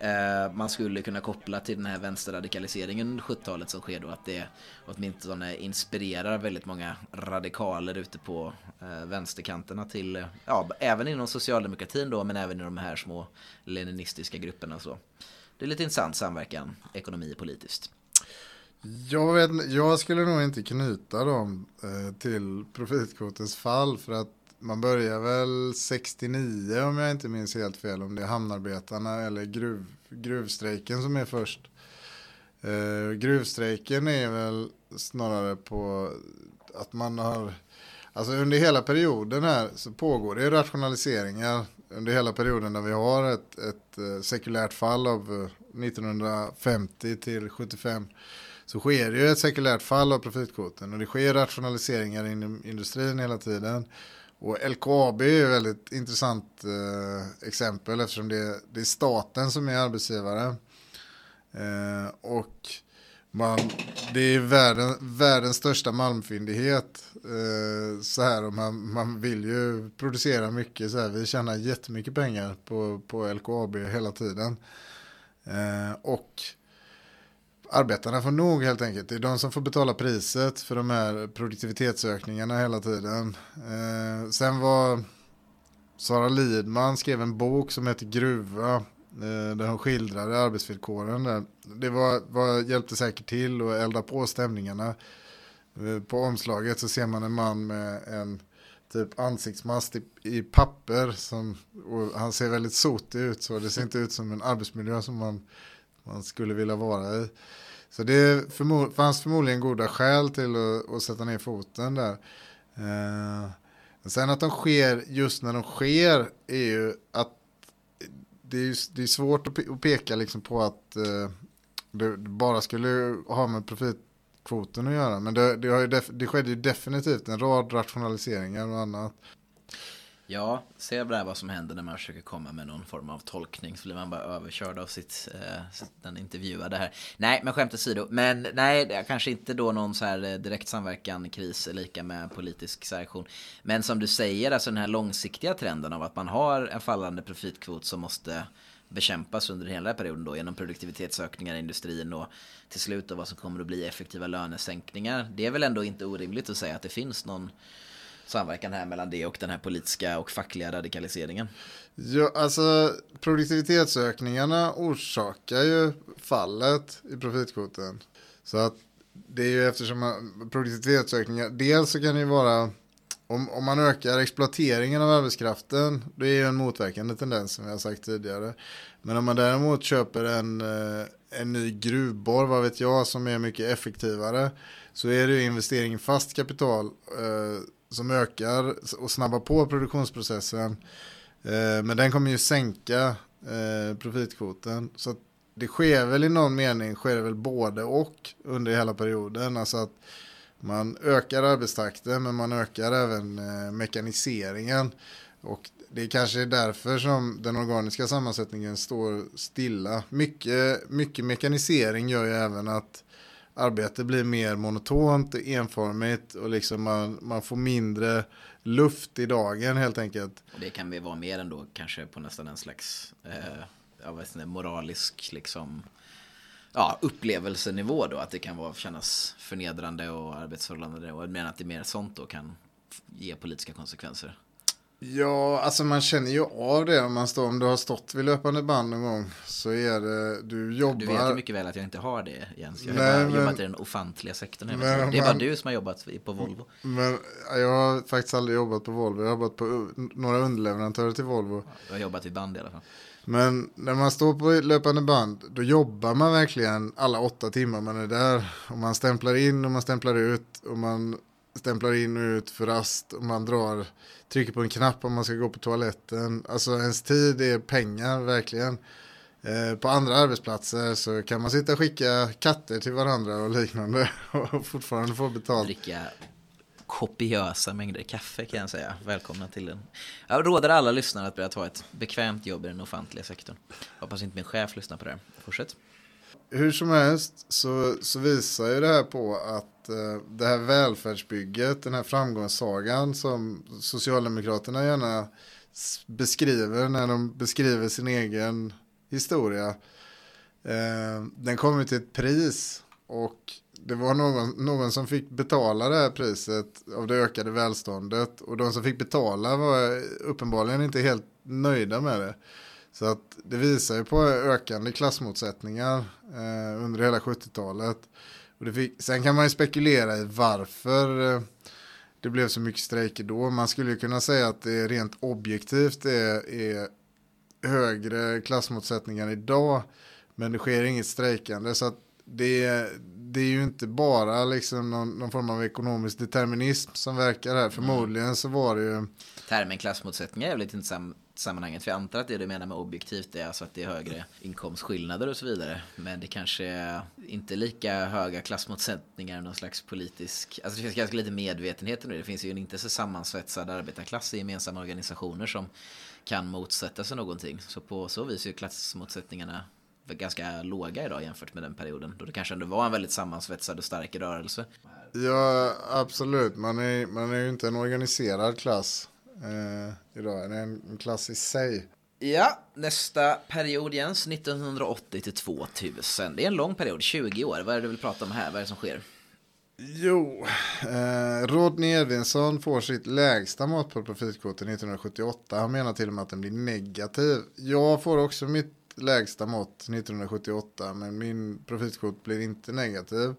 eh, man skulle kunna koppla till den här vänsterradikaliseringen under 70-talet som sker då att det åtminstone inspirerar väldigt många radikaler ute på eh, vänsterkanterna till, ja, även inom socialdemokratin då men även i de här små leninistiska grupperna och så. Det är lite intressant samverkan, ekonomi och politiskt. Jag, vet, jag skulle nog inte knyta dem eh, till profitkvotens fall för att man börjar väl 69 om jag inte minns helt fel om det är hamnarbetarna eller gruv, gruvstrejken som är först. Eh, gruvstrejken är väl snarare på att man har, alltså under hela perioden här så pågår det rationaliseringar under hela perioden där vi har ett, ett eh, sekulärt fall av eh, 1950 till 75 så sker det ju ett sekulärt fall av profitkvoten och det sker rationaliseringar inom industrin hela tiden. Och LKAB är ett väldigt intressant eh, exempel eftersom det, det, är staten som är arbetsgivare. Eh, och man, det är världen, världens största malmfyndighet. Eh, så här, och man, man vill ju producera mycket. Så här, vi tjänar jättemycket pengar på, på LKAB hela tiden. Eh, och arbetarna får nog helt enkelt. Det är de som får betala priset för de här produktivitetsökningarna hela tiden. Eh, sen var Sara Lidman skrev en bok som heter Gruva. Eh, där hon skildrade arbetsvillkoren. Där. Det var, var, hjälpte säkert till att elda på stämningarna. Eh, på omslaget så ser man en man med en typ ansiktsmask i, i papper. Som, han ser väldigt sotig ut så det ser inte ut som en arbetsmiljö som man man skulle vilja vara i. Så det förmo fanns förmodligen goda skäl till att, att sätta ner foten där. Eh, sen att de sker just när de sker är ju att det är, det är svårt att, peka liksom på att eh, det bara skulle ha med profitkvoten att göra. Men det, det, har ju det skedde ju definitivt en rad rationaliseringar och annat. Ja, se där vad som händer när man försöker komma med någon form av tolkning så blir man bara överkörd av sitt, eh, den intervjuade här. Nej, men skämt åsido. Men nej, kanske inte då någon så här eh, direkt samverkan, kris lika med politisk sanktion. Men som du säger, alltså den här långsiktiga trenden av att man har en fallande profitkvot som måste bekämpas under hela perioden då genom produktivitetsökningar i industrin och till slut då vad som kommer att bli effektiva lönesänkningar. Det är väl ändå inte orimligt att säga att det finns någon samverkan här mellan det och den här politiska och fackliga radikaliseringen? Ja, alltså produktivitetsökningarna orsakar ju fallet i profitkvoten. Så att det är ju eftersom man, produktivitetsökningar, dels så kan det ju vara om, om man ökar exploateringen av arbetskraften, det är ju en motverkande tendens som jag har sagt tidigare. Men om man däremot köper en, eh, en ny gruvborr, vad vet jag, som är mycket effektivare, så är det ju investering i fast kapital eh, som ökar och snabbar på produktionsprocessen. Eh, men den kommer ju sänka eh, profitkvoten. Så det sker väl i någon mening, sker det väl både och under hela perioden. Alltså att man ökar arbetstakten men man ökar även eh, mekaniseringen. Och det är kanske därför som den organiska sammansättningen står stilla. Mycket, mycket mekanisering gör ju även att arbete blir mer monotont, enformigt och liksom man, man får mindre luft i dagen helt enkelt. Och det kan vi vara mer ändå kanske på nästan en slags eh, jag vet inte, moralisk liksom ja, upplevelsenivå då. Att det kan vara, kännas förnedrande och arbetsförhållande. Och jag menar att det är mer sånt då kan ge politiska konsekvenser. Ja, alltså man känner ju av det om man står, om du har stått vid löpande band någon gång så är det, du jobbar. Du vet ju mycket väl att jag inte har det Jens. Jag har Nej, bara men- jobbat i den ofantliga sektorn. Men det är bara du som har jobbat på Volvo. Men jag har faktiskt aldrig jobbat på Volvo, jag har jobbat på u- några underleverantörer till Volvo. Du har jobbat i band i alla fall. Men när man står på löpande band, då jobbar man verkligen alla åtta timmar man är där. Och man stämplar in och man stämplar ut och man stämplar in och ut för rast och man drar, trycker på en knapp om man ska gå på toaletten. Alltså ens tid är pengar verkligen. Eh, på andra arbetsplatser så kan man sitta och skicka katter till varandra och liknande och fortfarande få betalt. Dricka kopiösa mängder kaffe kan jag säga. Välkomna till den. Jag råder alla lyssnare att börja ta ett bekvämt jobb i den offentliga sektorn. Hoppas inte min chef lyssnar på det här. Fortsätt. Hur som helst så, så visar ju det här på att eh, det här välfärdsbygget, den här framgångssagan som Socialdemokraterna gärna beskriver när de beskriver sin egen historia. Eh, den kommer till ett pris och det var någon, någon som fick betala det här priset av det ökade välståndet och de som fick betala var uppenbarligen inte helt nöjda med det. Så att det visar ju på ökande klassmotsättningar eh, under hela 70-talet. Och det fick, sen kan man ju spekulera i varför eh, det blev så mycket strejker då. Man skulle ju kunna säga att det rent objektivt är, är högre klassmotsättningar idag. Men det sker inget strejkande. Så att det, det är ju inte bara liksom någon, någon form av ekonomisk determinism som verkar här. Förmodligen så var det ju Termen klassmotsättningar är väl lite intressant sammanhanget. För jag antar att det du menar med objektivt är alltså att det är högre inkomstskillnader och så vidare. Men det kanske är inte lika höga klassmotsättningar någon slags politisk... Alltså det finns ganska lite medvetenhet nu. Det finns ju en inte så sammansvetsad arbetarklass i gemensamma organisationer som kan motsätta sig någonting. Så på så vis är ju klassmotsättningarna ganska låga idag jämfört med den perioden. Då det kanske ändå var en väldigt sammansvetsad och stark rörelse. Ja, absolut. Man är, man är ju inte en organiserad klass eh, idag. Det är en, klass i sig. Ja, nästa period Jens, 1980 till 2000. Det är en lång period, 20 år. Vad är det du vill prata om här? Vad är det som sker? Jo, eh, Rodney Edvinsson får sitt lägsta mått på profitkvoten 1978. Han menar till och med att den blir negativ. Jag får också mitt lägsta mått 1978, men min profitkvot blir inte negativ.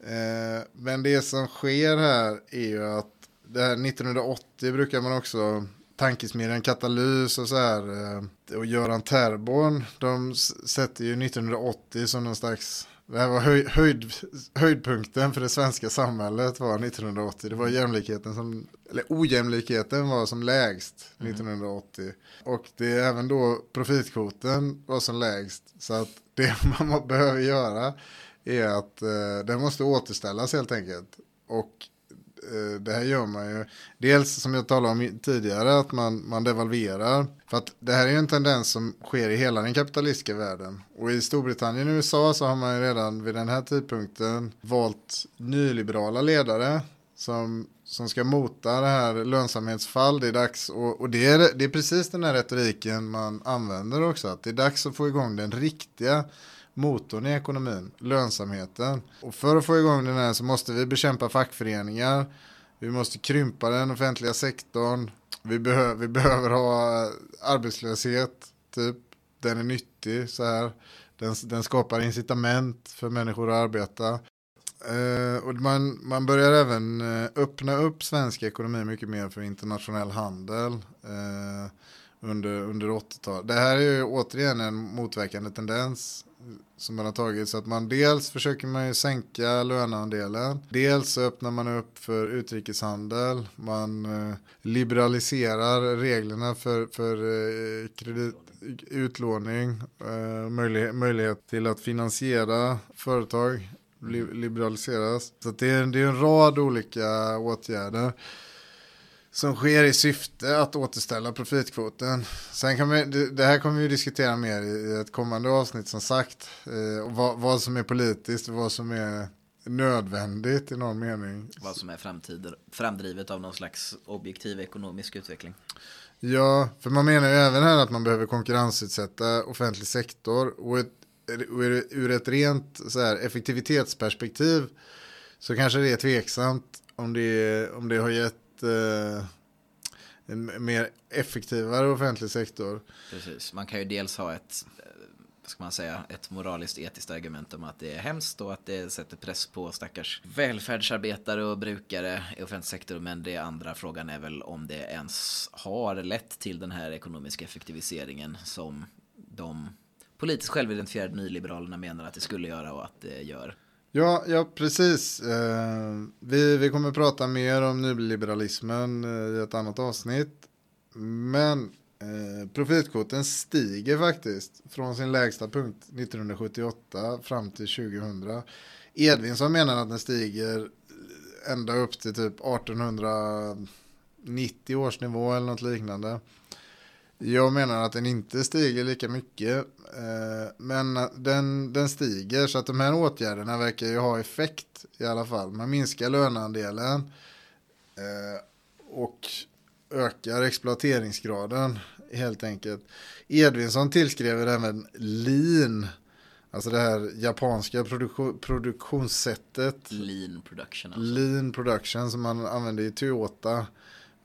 Eh, men det som sker här är ju att det här 1980 brukar man också tankesmedjan Katalys och så här eh, och Göran Terborn de sätter ju 1980 som någon slags det här var höj, höjd, höjdpunkten för det svenska samhället var 1980. Det var jämlikheten som, eller ojämlikheten var som lägst 1980. Och det är även då profitkvoten var som lägst. Så att det man behöver göra är att eh, den måste återställas helt enkelt. Och Eh, det här gör man ju dels som jag talade om tidigare att man, man devalverar. För att det här är ju en tendens som sker i hela den kapitalistiska världen. Och i Storbritannien och USA så har man ju redan vid den här tidpunkten valt nyliberala ledare som, som ska mota det här lönsamhetsfall. Det är dags och, och det, är, det är precis den här retoriken man använder också. Att det är dags att få igång den riktiga motorn i ekonomin, lönsamheten. Och för att få igång den här så måste vi bekämpa fackföreningar. Vi måste krympa den offentliga sektorn. Vi, behö vi behöver ha eh, arbetslöshet, typ. Den är nyttig så här. Den, den skapar incitament för människor att arbeta. Uh, och man, man börjar även uh, öppna upp svensk ekonomi mycket mer för internationell handel uh, under, under 80-talet. Det här är ju återigen en motverkande tendens som man har tagit. Så att man dels försöker man ju sänka löneandelen. Dels så öppnar man upp för utrikeshandel. Man eh, liberaliserar reglerna för, för eh, kredit, utlåning eh, möjlighet, möjlighet till att finansiera företag. Liberaliseras. Så att det, är, det är en rad olika åtgärder som sker i syfte att återställa profitkvoten. Sen kan vi, det, här kommer vi diskutera mer i, ett kommande avsnitt som sagt. Eh, och vad, vad som är politiskt och vad som är nödvändigt i någon mening. Vad som är framtider, framdrivet av någon slags objektiv ekonomisk utveckling. Ja, för man menar ju även här att man behöver konkurrensutsätta offentlig sektor och, ett, och ur ett rent så här, effektivitetsperspektiv så kanske det är tveksamt om det, om det har gett eh, en mer effektivare offentlig sektor. Precis, man kan ju dels ha ett eh, vad ska man säga, ett moraliskt etiskt argument om att det är hemskt och att det sätter press på stackars välfärdsarbetare och brukare i offentlig sektor. Men det andra frågan är väl om det ens har lett till den här ekonomiska effektiviseringen som de politiskt självidentifierade nyliberalerna menar att det skulle göra och att det gör. Ja, ja precis. Eh, vi, vi kommer prata mer om nyliberalismen eh, i ett annat avsnitt. Men eh, profitkvoten stiger faktiskt från sin lägsta punkt 1978 fram till 2000. Edvinsson menar att den stiger ända upp till typ 1890 års nivå eller något liknande. Jag menar att den inte stiger lika mycket. Eh, men den, den stiger så att de här åtgärderna verkar ju ha effekt i alla fall. Man minskar löneandelen eh, och ökar exploateringsgraden helt enkelt. Edvinsson tillskrev även lean, alltså det här japanska produktion, produktionssättet. Lean production. Alltså. Lean production som man använder i Toyota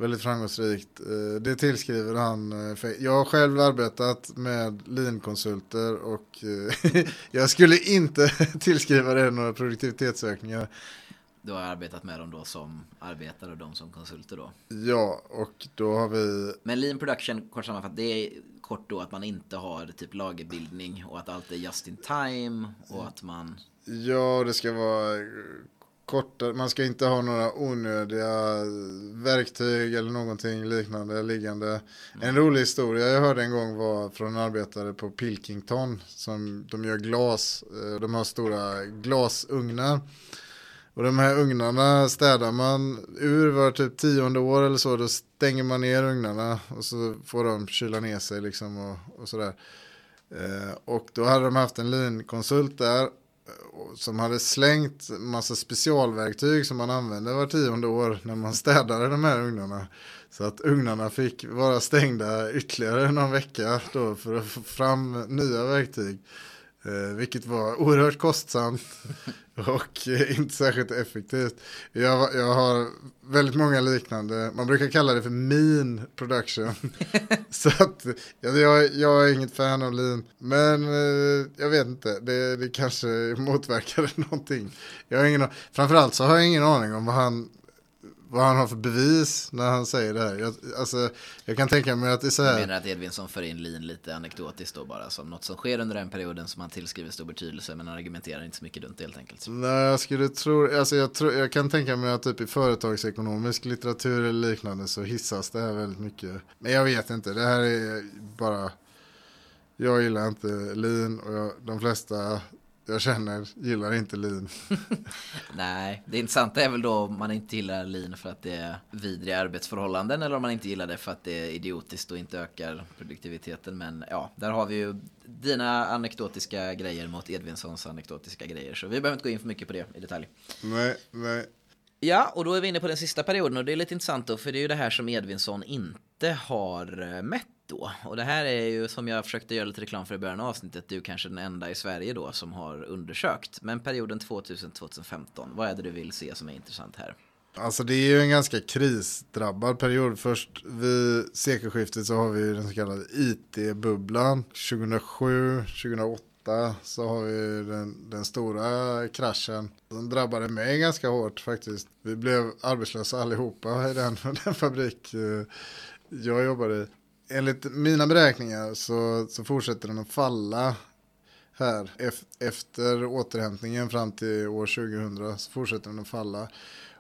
väldigt framgångsrikt. Eh, det tillskriver han. Eh, jag har själv arbetat med lean-konsulter och eh, jag skulle inte tillskriva det några produktivitetsökningar. Du har arbetat med dem då som arbetare och de som konsulter då? Ja, och då har vi... Men lean production, kort sammanfattat, det är kort då att man inte har typ lagerbildning och att allt är just in time och att man... Ja, det ska vara korta, man ska inte ha några onödiga verktyg eller någonting liknande liggande. Mm. En rolig historia jag hörde en gång var från en arbetare på Pilkington som de gör glas, eh, de har stora glasugnar. Och de här ugnarna städar man ur var typ tionde år eller så, då stänger man ner ugnarna och så får de kyla ner sig liksom och, och sådär. Eh, och då hade de haft en linkonsult där som hade slängt massa specialverktyg som man använde var tionde år när man städade de här ugnarna. Så att ugnarna fick vara stängda ytterligare någon vecka då för att få fram nya verktyg. Eh, vilket var oerhört kostsamt och eh, inte särskilt effektivt. Jag, jag har väldigt många liknande, man brukar kalla det för min production. så att jag, jag, är inget fan av lean. Men eh, jag vet inte, det, det kanske motverkade någonting. Jag har ingen, framförallt så har jag ingen aning om vad han vad han har för bevis när han säger det här. Jag, alltså, jag kan tänka mig att det är så här. Jag menar att Edvinsson för in Lin lite anekdotiskt då bara som något som sker under den perioden som han tillskriver stor betydelse men han argumenterar inte så mycket runt helt enkelt. Nej, jag skulle tro, alltså jag, tror, jag kan tänka mig att typ i företagsekonomisk litteratur eller liknande så hissas det här väldigt mycket. Men jag vet inte, det här är bara jag gillar inte lin och jag, de flesta jag känner gillar inte lin. Nej, det intressanta är väl då om man inte gillar lin för att det är vidriga arbetsförhållanden eller om man inte gillar det för att det är idiotiskt och inte ökar produktiviteten. Men ja, där har vi ju dina anekdotiska grejer mot Edvinssons anekdotiska grejer. Så vi behöver inte gå in för mycket på det i detalj. Nej, nej. Ja, och då är vi inne på den sista perioden och det är lite intressant då, för det är ju det här som Edvinsson inte har eh, mätt då. Och det här är ju som jag försökte göra lite reklam för i början av avsnittet, du är kanske den enda i Sverige då som har undersökt. Men perioden 2000-2015, vad är det du vill se som är intressant här? Alltså det är ju en ganska krisdrabbad period. Först vid sekelskiftet så har vi den så kallade IT-bubblan. 2007, 2008 så har vi den, den stora kraschen. Den drabbade mig ganska hårt faktiskt. Vi blev arbetslösa allihopa i den, den fabrik eh, jag jobbade i enligt mina beräkningar så, så fortsätter den att falla här efter återhämtningen fram till år 2000 så fortsätter den att falla.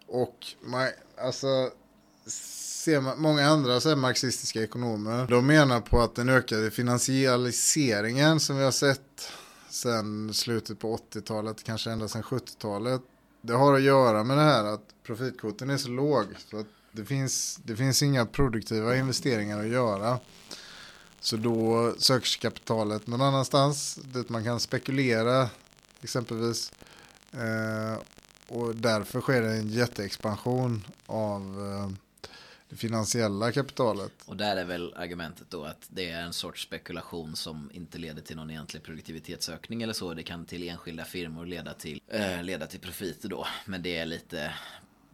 Och man, alltså, ser man, många andra så här marxistiska ekonomer de menar på att den ökade finansialiseringen som vi har sett sen slutet på 80-talet, kanske ända sedan 70-talet, det har att göra med det här att profitkvoten är så låg. Så att det finns, det finns inga produktiva investeringar att göra. Så då söks kapitalet någon annanstans dit man kan spekulera exempelvis. Eh, och därför sker det en jätteexpansion av eh, det finansiella kapitalet. Och där är väl argumentet då att det är en sorts spekulation som inte leder till någon egentlig produktivitetsökning eller så. Det kan till enskilda firmor leda till, eh, leda till profiter då. Men det är lite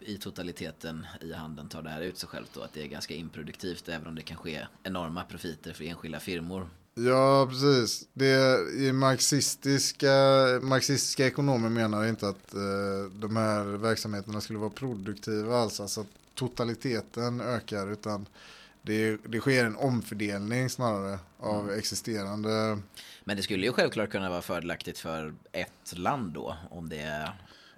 i totaliteten i handeln tar det här ut sig självt då. Att det är ganska improduktivt även om det kan ske enorma profiter för enskilda firmor. Ja, precis. Det i marxistiska, marxistiska ekonomer menar inte att eh, de här verksamheterna skulle vara produktiva alls. Alltså att totaliteten ökar utan det, det sker en omfördelning snarare av mm. existerande. Men det skulle ju självklart kunna vara fördelaktigt för ett land då om det är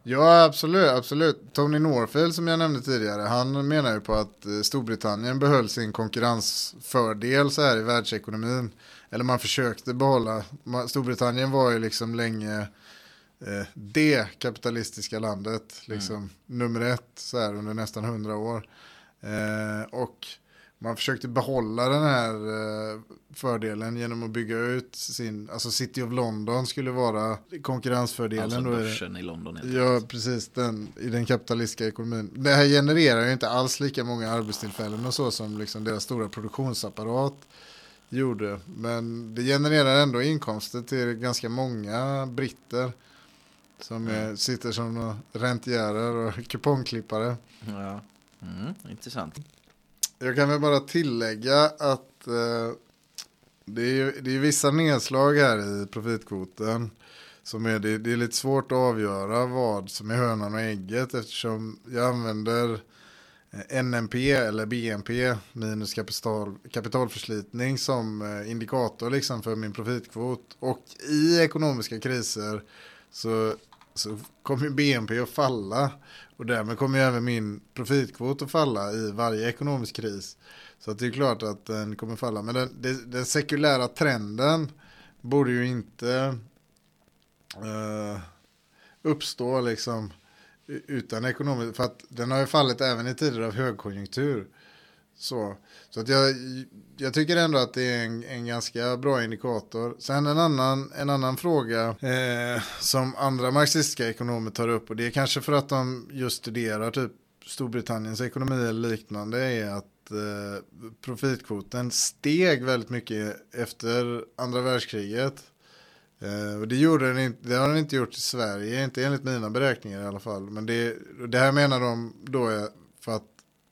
Ja, absolut, absolut. Tony Norfield som jag nämnde tidigare, han menar ju på att eh, Storbritannien behöll sin konkurrensfördel så här i världsekonomin. Eller man försökte behålla, Storbritannien var ju liksom länge eh, det kapitalistiska landet, liksom mm. nummer ett så här under nästan hundra år. Eh, och man försökte behålla den här eh, fördelen genom att bygga ut sin, alltså City of London skulle vara konkurrensfördelen. Alltså börsen i London. Ja, precis, den, i den kapitalistiska ekonomin. Det här genererar ju inte alls lika många arbetstillfällen och så som liksom deras stora produktionsapparat gjorde. Men det genererar ändå inkomster till ganska många britter som är, mm. sitter som rentierer och kupongklippare. Ja, mm, intressant. Jag kan väl bara tillägga att eh, det, är, det är vissa nedslag här i profitkvoten. Som är, det, det är lite svårt att avgöra vad som är hönan och ägget eftersom jag använder eh, NNP eller BNP minus kapital, kapitalförslitning som eh, indikator liksom för min profitkvot. Och i ekonomiska kriser så, så kommer BNP att falla och därmed kommer ju även min profitkvot att falla i varje ekonomisk kris. Så det är klart att den kommer falla. Men den, den, den sekulära trenden borde ju inte uh, uppstå liksom utan ekonomiskt. För att den har ju fallit även i tider av högkonjunktur. Så, så att jag, jag tycker ändå att det är en, en ganska bra indikator. Sen en annan, en annan fråga eh, som andra marxistiska ekonomer tar upp och det är kanske för att de just studerar typ Storbritanniens ekonomi eller liknande är att eh, profitkvoten steg väldigt mycket efter andra världskriget. Eh, och det, gjorde den inte, det har den inte gjort i Sverige, inte enligt mina beräkningar i alla fall. Men det, det här menar de då är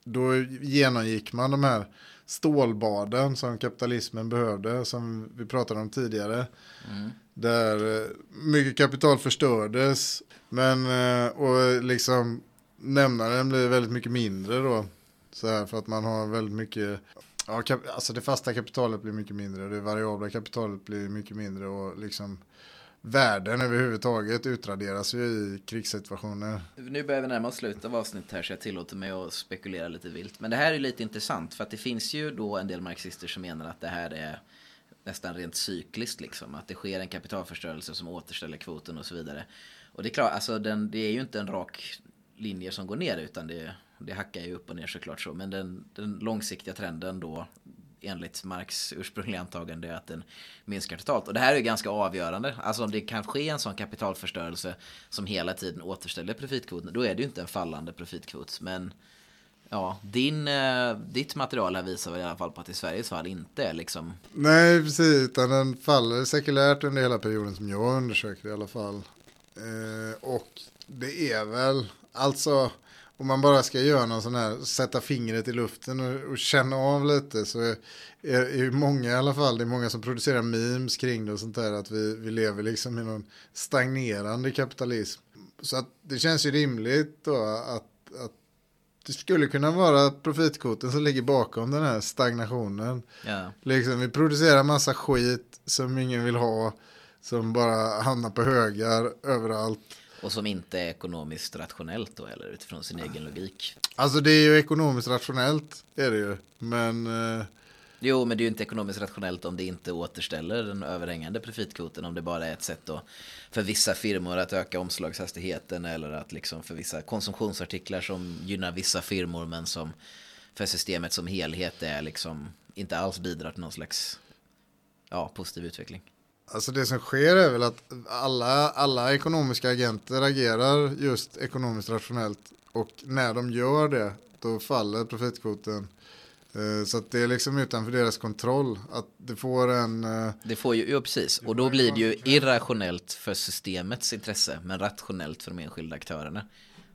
då genomgick man de här stålbaden som kapitalismen behövde, som vi pratade om tidigare. Mm. Där eh, mycket kapital förstördes, men eh, och liksom nämnaren blir väldigt mycket mindre då. Så här, för att man har väldigt mycket, ja, alltså det fasta kapitalet blir mycket mindre, det variabla kapitalet blir mycket mindre och liksom värden överhuvudtaget utraderas ju i krigssituationer. Nu börjar vi närma oss slutet av avsnittet här så jag tillåter mig att spekulera lite vilt. Men det här är lite intressant för att det finns ju då en del marxister som menar att det här är nästan rent cykliskt liksom. Att det sker en kapitalförstörelse som återställer kvoten och så vidare. Och det är klart, alltså den, det är ju inte en rak linje som går ner utan det, det hackar ju upp och ner såklart så. Men den, den långsiktiga trenden då enligt Marx ursprungliga antagande är att den minskar totalt. Och det här är ju ganska avgörande. Alltså om det kan ske en sån kapitalförstörelse som hela tiden återställer profitkvoten, då är det ju inte en fallande profitkvot. Men ja, din, eh, ditt material här visar väl i alla fall på att i Sveriges fall inte är liksom... Nej, precis, utan den faller sekulärt under hela perioden som jag undersöker i alla fall. Eh, och det är väl, alltså om man bara ska göra någon sån här, sätta fingret i luften och, och känna av lite så är, är, är många i alla fall, det är många som producerar memes kring det och sånt där, att vi, vi lever liksom i någon stagnerande kapitalism. Så att det känns ju rimligt då att, att det skulle kunna vara profitkvoten som ligger bakom den här stagnationen. Ja. Liksom, vi producerar massa skit som ingen vill ha, som bara hamnar på högar överallt. Och som inte är ekonomiskt rationellt då eller utifrån sin egen logik. Alltså det är ju ekonomiskt rationellt är det ju. Men... Eh... Jo men det är ju inte ekonomiskt rationellt om det inte återställer den överhängande profitkvoten. Om det bara är ett sätt då för vissa firmor att öka omslagshastigheten. Eller att liksom för vissa konsumtionsartiklar som gynnar vissa firmor. Men som för systemet som helhet är liksom inte alls bidrar till någon slags ja, positiv utveckling. Alltså det som sker är väl att alla, alla ekonomiska agenter agerar just ekonomiskt rationellt och när de gör det då faller profitkvoten. Eh, så det är liksom utanför deras kontroll att det får en... Eh, det får ju, ja precis, och då blir det ju irrationellt för systemets intresse men rationellt för de enskilda aktörerna.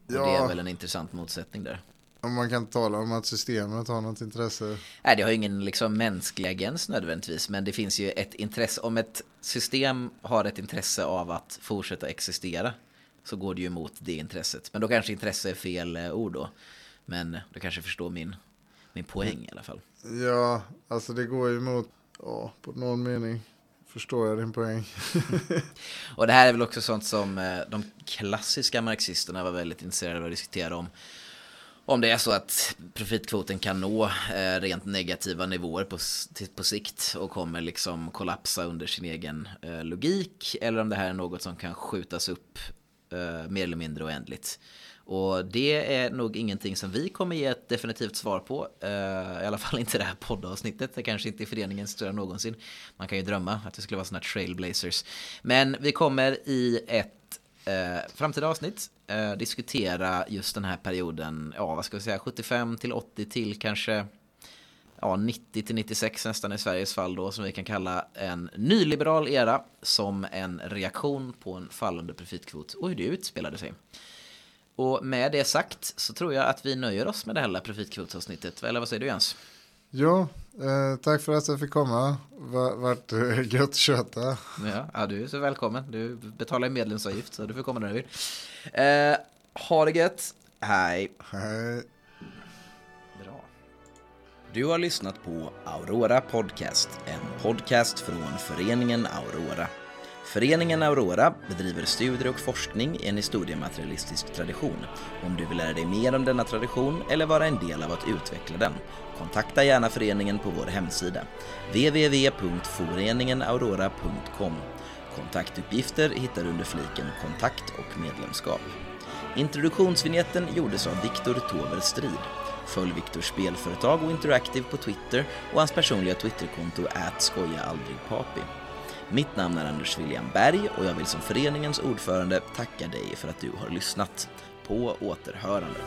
Och Ja. det är väl en intressant motsättning där. Om man kan tala om att systemet har något intresse. Nej, det har ingen liksom mänsklig agens nödvändigtvis, men det finns ju ett intresse. Om ett system har ett intresse av att fortsätta existera så går det ju emot det intresset. Men då kanske intresse är fel eh, ord då. Men du kanske förstår min, min poäng i alla fall. Ja, alltså det går ju emot, ja, på någon mening förstår jag din poäng. Och det här är väl också sånt som eh, de klassiska marxisterna var väldigt intresserade av att diskutera om. Om det är så att profitkvoten kan nå eh, rent negativa nivåer på, på sikt och kommer liksom kollapsa under sin egen eh, logik. Eller om det här är något som kan skjutas upp eh, mer eller mindre oändligt. Och det är nog ingenting som vi kommer ge ett definitivt svar på. Eh, I alla fall inte det här poddavsnittet. Det kanske inte är föreningens större någonsin. Man kan ju drömma att det skulle vara såna trailblazers. Men vi kommer i ett eh, framtida avsnitt eh, diskutera just den här perioden, ja vad ska vi säga, 75 till 80 till kanske ja, 90 till 96 nästan i Sveriges fall då, som vi kan kalla en nyliberal era som en reaktion på en fallande profitkvot och hur det utspelade sig. Och med det sagt så tror jag att vi nöjer oss med det här profitkvotsavsnittet. Eller vad säger du Jens? Ja, eh, tack för att jag fick komma. Va- Vart eh, gött köta. Ja, ja, du är så välkommen. Du betalar ju medlemsavgift så du får komma när du vill. Eh, ha det gött. Hej. Hej. Bra. Du har lyssnat på Aurora Podcast, en podcast från föreningen Aurora. Föreningen Aurora bedriver studier och forskning i en historiematerialistisk tradition. Om du vill lära dig mer om denna tradition eller vara en del av att utveckla den, kontakta gärna föreningen på vår hemsida, www.foreningenaurora.com. Kontaktuppgifter hittar du under fliken Kontakt och medlemskap. Introduktionsvinjetten gjordes av Viktor Tover Strid. Följ Viktors spelföretag och Interactive på Twitter och hans personliga Twitterkonto @skojaaldrigpapi. Mitt namn är Anders William Berg och jag vill som föreningens ordförande tacka dig för att du har lyssnat. På återhörande.